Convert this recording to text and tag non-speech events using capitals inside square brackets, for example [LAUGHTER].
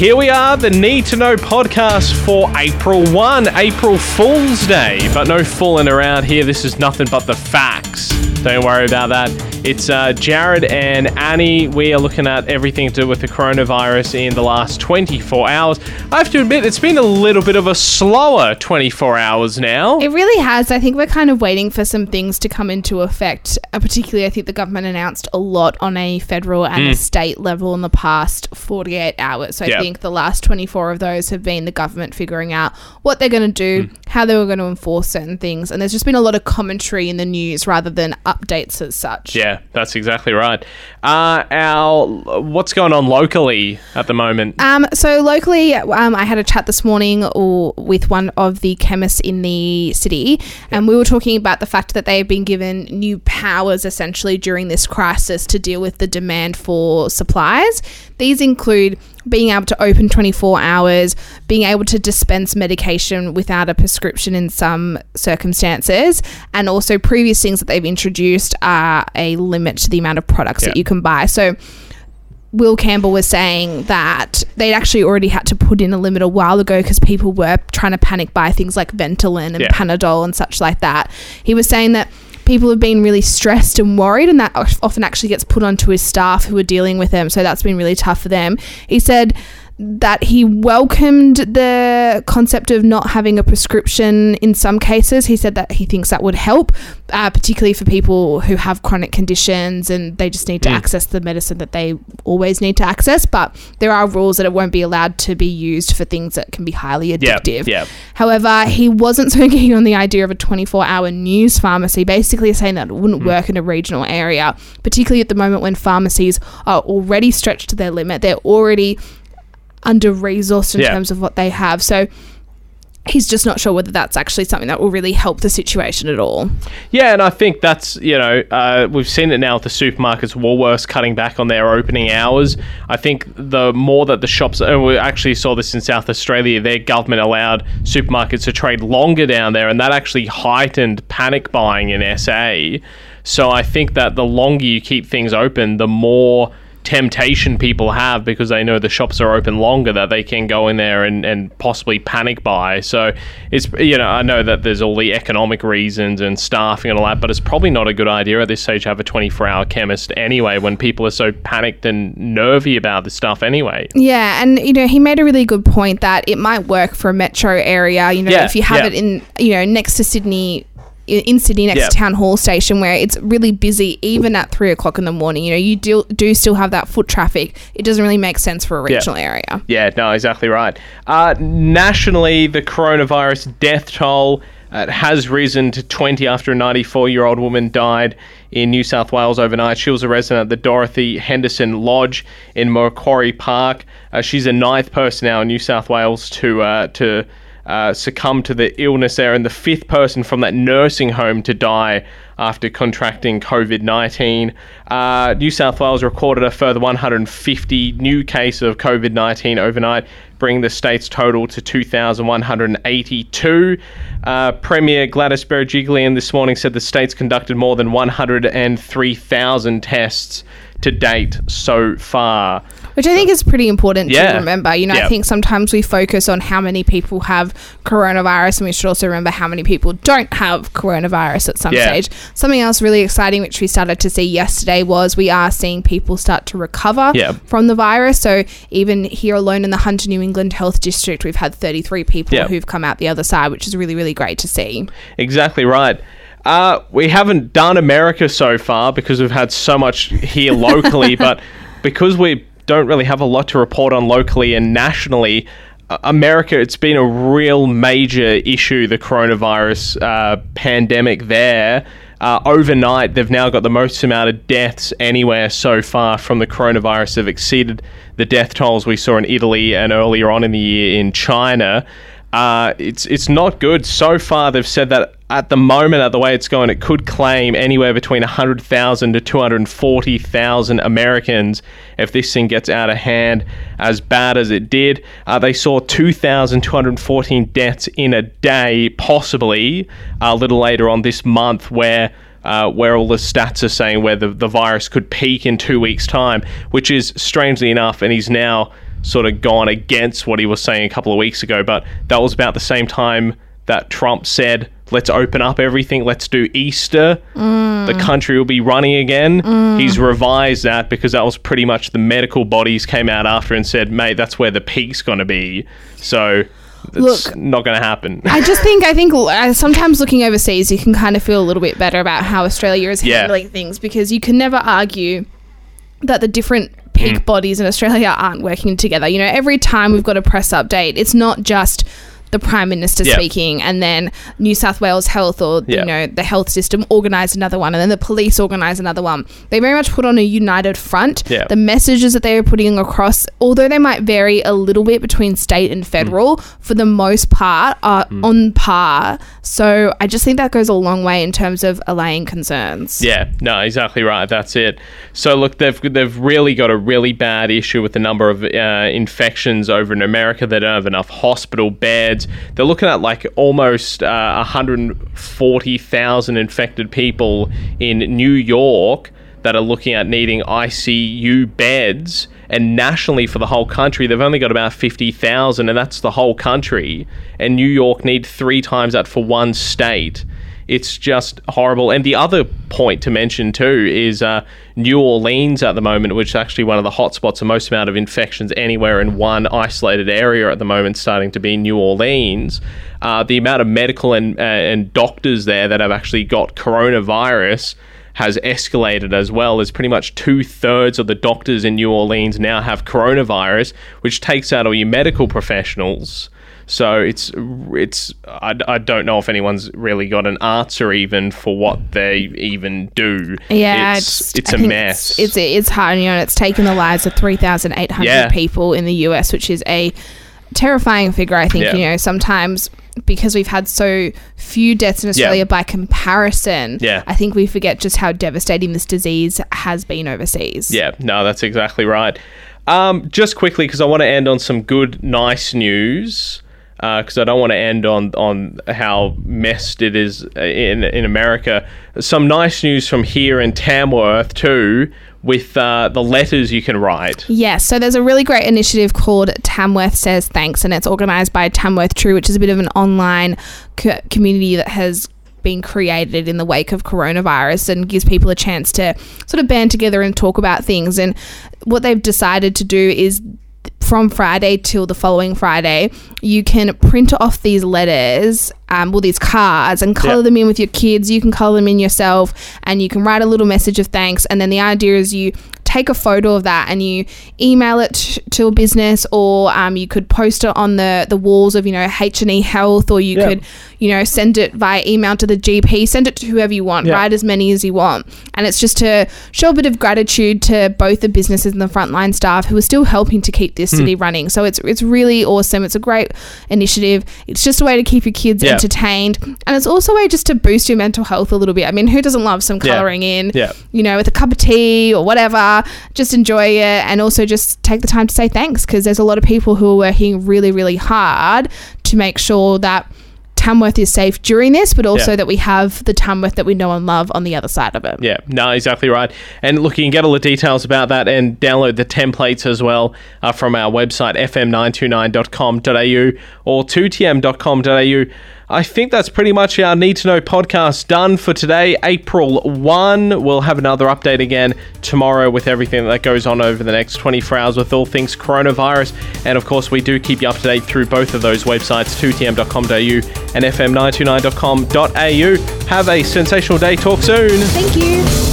here we are, the Need to Know podcast for April 1, April Fool's Day. But no fooling around here. This is nothing but the facts. Don't worry about that. It's uh, Jarrad and Annie. We are looking at everything to do with the coronavirus in the last 24 hours. I have to admit, it's been a little bit of a slower 24 hours now. It really has. I think we're kind of waiting for some things to come into effect. Uh, particularly, I think the government announced a lot on a federal and a state level in the past 48 hours. So I Yeah. think the last 24 of those have been the government figuring out what they're going to do, how they were going to enforce certain things. And there's just been a lot of commentary in the news rather than updates as such. Yeah, that's exactly right. Uh, our what's going on locally at the moment? Um, so locally, um, I had a chat this morning with one of the chemists in the city, and we were talking about the fact that they have been given new powers essentially during this crisis to deal with the demand for supplies. These include being able to open 24 hours, being able to dispense medication without a prescription in some circumstances, and also previous things that they've introduced are a limit to the amount of products Yeah. that you can buy. So Will Campbell was saying that they'd actually already had to put in a limit a while ago because people were trying to panic buy things like Ventolin and Yeah. Panadol and such like that. He was saying that people have been really stressed and worried, and that often actually gets put onto his staff who are dealing with them. So that's been really tough for them. He said that he welcomed the concept of not having a prescription in some cases. He said that he thinks that would help, uh, particularly for people who have chronic conditions and they just need to Mm. access the medicine that they always need to access. But there are rules that it won't be allowed to be used for things that can be highly addictive. yeah. However, he wasn't [LAUGHS] so keen on the idea of a 24 hour news pharmacy, basically saying that it wouldn't work in a regional area, particularly at the moment when pharmacies are already stretched to their limit. They're already under resourced in Yeah. terms of what they have. So he's just not sure whether that's actually something that will really help the situation at all. Yeah, and I think that's you know uh, we've seen it now with the supermarkets, Woolworths cutting back on their opening hours. I think the more that the shops, and we actually saw this in South Australia, their government allowed supermarkets to trade longer down there, and that actually heightened panic buying in SA. So I think that the longer you keep things open, the more temptation people have because they know the shops are open longer that they can go in there and, and possibly panic buy. So it's you know I know that there's all the economic reasons and staffing and all that, but it's probably not a good idea at this stage to have a 24 hour chemist anyway when people are so panicked and nervy about this stuff anyway. Yeah, and you know, he made a really good point that it might work for a metro area. You know, Yeah, if you have yeah. it in, you know, next to Sydney. In Sydney, next Yeah. to Town Hall Station, where it's really busy, even at three o'clock in the morning. You know, you do do still have that foot traffic. It doesn't really make sense for a Yeah. regional area. Yeah, no, exactly right. Uh, nationally, the coronavirus death toll uh, has risen to 20 after a 94 year old woman died in New South Wales overnight. She was a resident at the Dorothy Henderson Lodge in Macquarie Park. Uh, she's the ninth person now in New South Wales to uh, to uh, succumb to the illness there, and the fifth person from that nursing home to die after contracting COVID 19. Uh, New South Wales recorded a further 150 new cases of COVID 19 overnight, bringing the state's total to 2,182. Uh, Premier Gladys Berejiklian this morning said the state's conducted more than 103,000 tests to date so far. Which I think is pretty important Yeah. to remember. You know, Yeah. I think sometimes we focus on how many people have coronavirus, and we should also remember how many people don't have coronavirus at some Yeah. stage. Something else really exciting, which we started to see yesterday, was we are seeing people start to recover Yeah. from the virus. So even here alone in the Hunter New England Health District, we've had 33 people Yeah. who've come out the other side, which is really, really great to see. Exactly right. Uh, we haven't done America so far because we've had so much here locally, [LAUGHS] but because we don't really have a lot to report on locally and nationally, America, it's been a real major issue, the coronavirus uh, pandemic there. Uh, overnight, they've now got the most amount of deaths anywhere so far from the coronavirus. They've exceeded the death tolls we saw in Italy and earlier on in the year in China. Uh, it's it's not good so far. They've said that at the moment, at the way it's going, it could claim anywhere between 100,000 to 240,000 Americans if this thing gets out of hand as bad as it did. Uh, they saw 2,214 deaths in a day, possibly a little later on this month, where. Uh, where all the stats are saying where the, the virus could peak in two weeks' time, which is strangely enough, and he's now sort of gone against what he was saying a couple of weeks ago. But that was about the same time that Trump said, let's open up everything, let's do Easter. The country will be running again. He's revised that because that was pretty much the medical bodies came out after and said, mate, that's where the peak's going to be. So it's Look- not going to happen. I [LAUGHS] just think I think uh, sometimes looking overseas, you can kind of feel a little bit better about how Australia is Yeah. handling things because you can never argue that the different peak Mm. bodies in Australia aren't working together. You know, every time we've got a press update, it's not just the prime minister Yeah. speaking and then New South Wales Health or Yeah. you know the health system organize another one and then the police organize another one. They very much put on a united front. Yeah. The messages that they are putting across, although they might vary a little bit between state and federal, for the most part are on par. So I just think that goes a long way in terms of allaying concerns. Yeah, no, exactly right. That's it. So look, they've they've really got a really bad issue with the number of uh, infections over in America. They don't have enough hospital beds. They're looking at like almost uh, 140,000 infected people in New York that are looking at needing ICU beds. And nationally, for the whole country, they've only got about 50,000, and that's the whole country. And New York need three times that for one state it's just horrible. And the other point to mention too is uh, New Orleans at the moment, which is actually one of the hotspots, the most amount of infections anywhere in one isolated area at the moment, starting to be New Orleans. Uh, the amount of medical and uh, and doctors there that have actually got coronavirus has escalated as well. As pretty much two thirds of the doctors in New Orleans now have coronavirus, which takes out all your medical professionals. So it's it's I, I don't know if anyone's really got an answer even for what they even do. Yeah, it's it's, I a mess. It's, it's it's hard, you know. It's taken the lives of three thousand eight hundred Yeah. people in the US, which is a terrifying figure. I think Yeah. you know sometimes because we've had so few deaths in Australia by comparison. Yeah. I think we forget just how devastating this disease has been overseas. Yeah, no, that's exactly right. Um, just quickly, because I want to end on some good, nice news. Because I don't want to end on on how messed it is in in America. Some nice news from here in Tamworth too, with uh, the letters you can write. Yes, so there's a really great initiative called Tamworth Says Thanks, and it's organised by Tamworth True, which is a bit of an online co- community that has been created in the wake of coronavirus and gives people a chance to sort of band together and talk about things. And what they've decided to do is from Friday till the following Friday, you can print off these letters, um, well, these cards, and color Yeah. them in with your kids. You can color them in yourself, and you can write a little message of thanks. And then the idea is you take a photo of that and you email it to a business, or um, you could post it on the the walls of you know H and E Health, or you Yeah. could you know send it via email to the GP. Send it to whoever you want. Yeah. Write as many as you want, and it's just to show a bit of gratitude to both the businesses and the frontline staff who are still helping to keep this city running. So it's it's really awesome. It's a great initiative. It's just a way to keep your kids Yeah. Entertained, and it's also a way just to boost your mental health a little bit. I mean, who doesn't love some Yeah. coloring in? Yeah. You know, with a cup of tea or whatever. Just enjoy it, and also just take the time to say thanks because there's a lot of people who are working really, really hard to make sure that. Tamworth is safe during this, but also Yeah. that we have the Tamworth that we know and love on the other side of it. Yeah, no, exactly right. And look, you can get all the details about that and download the templates as well uh, from our website, fm929.com.au or 2tm.com.au. I think that's pretty much our Need to Know podcast done for today, April 1. We'll have another update again tomorrow with everything that goes on over the next 24 hours with all things coronavirus. And of course, we do keep you up to date through both of those websites, 2tm.com.au and fm929.com.au. Have a sensational day. Talk soon. Thank you.